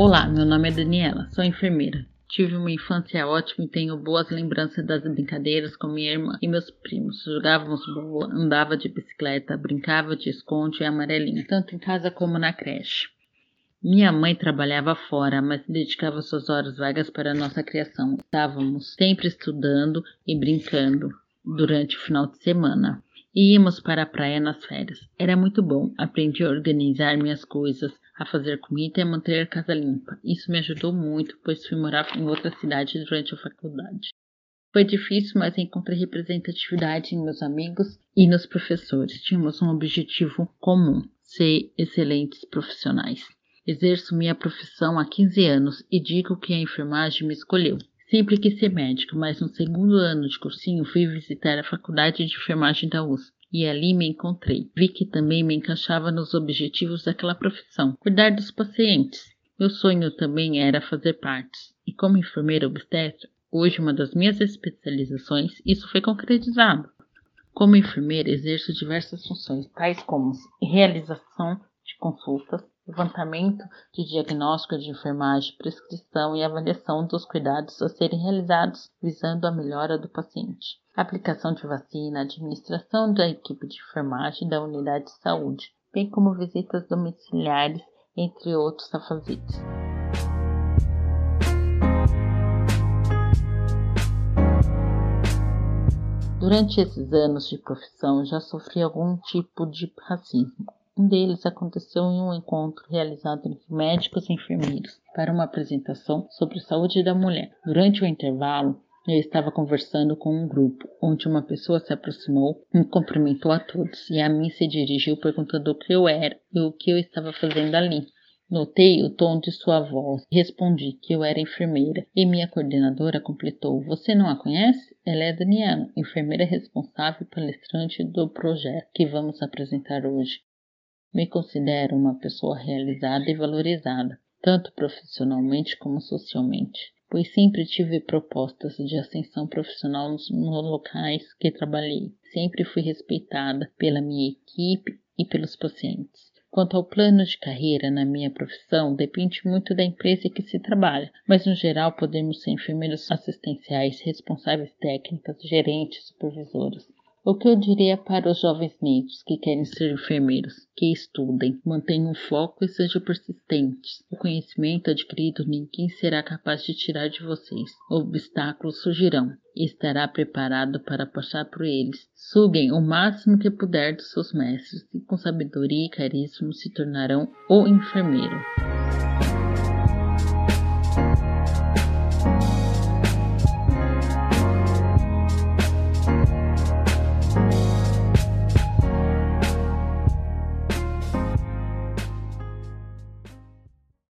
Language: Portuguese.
Olá, meu nome é Daniela, sou enfermeira. Tive uma infância ótima e tenho boas lembranças das brincadeiras com minha irmã e meus primos. Jogávamos bola, andava de bicicleta, brincava de esconde e amarelinha, tanto em casa como na creche. Minha mãe trabalhava fora, mas dedicava suas horas vagas para a nossa criação. Estávamos sempre estudando e brincando durante o final de semana. E íamos para a praia nas férias. Era muito bom. Aprendi a organizar minhas coisas, a fazer comida e a manter a casa limpa. Isso me ajudou muito, pois fui morar em outra cidade durante a faculdade. Foi difícil, mas encontrei representatividade em meus amigos e nos professores. Tínhamos um objetivo comum: ser excelentes profissionais. Exerço minha profissão há 15 anos e digo que a enfermagem me escolheu. Sempre quis ser médico, mas no segundo ano de cursinho fui visitar a faculdade de enfermagem da USP e ali me encontrei. Vi que também me encaixava nos objetivos daquela profissão, cuidar dos pacientes. Meu sonho também era fazer partes, e como enfermeira obstetra, hoje uma das minhas especializações, isso foi concretizado. Como enfermeira, exerço diversas funções, tais como realização de consultas, levantamento de diagnóstico de enfermagem, prescrição e avaliação dos cuidados a serem realizados visando a melhora do paciente aplicação de vacina, administração da equipe de enfermagem da unidade de saúde, bem como visitas domiciliares, entre outros afazeres. Durante esses anos de profissão já sofri algum tipo de racismo. Um deles aconteceu em um encontro realizado entre médicos e enfermeiros para uma apresentação sobre saúde da mulher. Durante o intervalo, eu estava conversando com um grupo, onde uma pessoa se aproximou, me cumprimentou a todos e a mim se dirigiu perguntando o que eu era e o que eu estava fazendo ali. Notei o tom de sua voz e respondi que eu era enfermeira. E minha coordenadora completou: Você não a conhece? Ela é Daniela, enfermeira responsável e palestrante do projeto que vamos apresentar hoje. Me considero uma pessoa realizada e valorizada, tanto profissionalmente como socialmente pois sempre tive propostas de ascensão profissional nos, locais que trabalhei. Sempre fui respeitada pela minha equipe e pelos pacientes. Quanto ao plano de carreira na minha profissão, depende muito da empresa que se trabalha, mas no geral podemos ser enfermeiros assistenciais, responsáveis técnicas, gerentes, supervisores. O que eu diria para os jovens negros que querem ser enfermeiros? Que estudem, mantenham foco e sejam persistentes. O conhecimento adquirido ninguém será capaz de tirar de vocês. Obstáculos surgirão e estará preparado para passar por eles. Suguem o máximo que puder dos seus mestres e com sabedoria e carisma se tornarão o enfermeiro.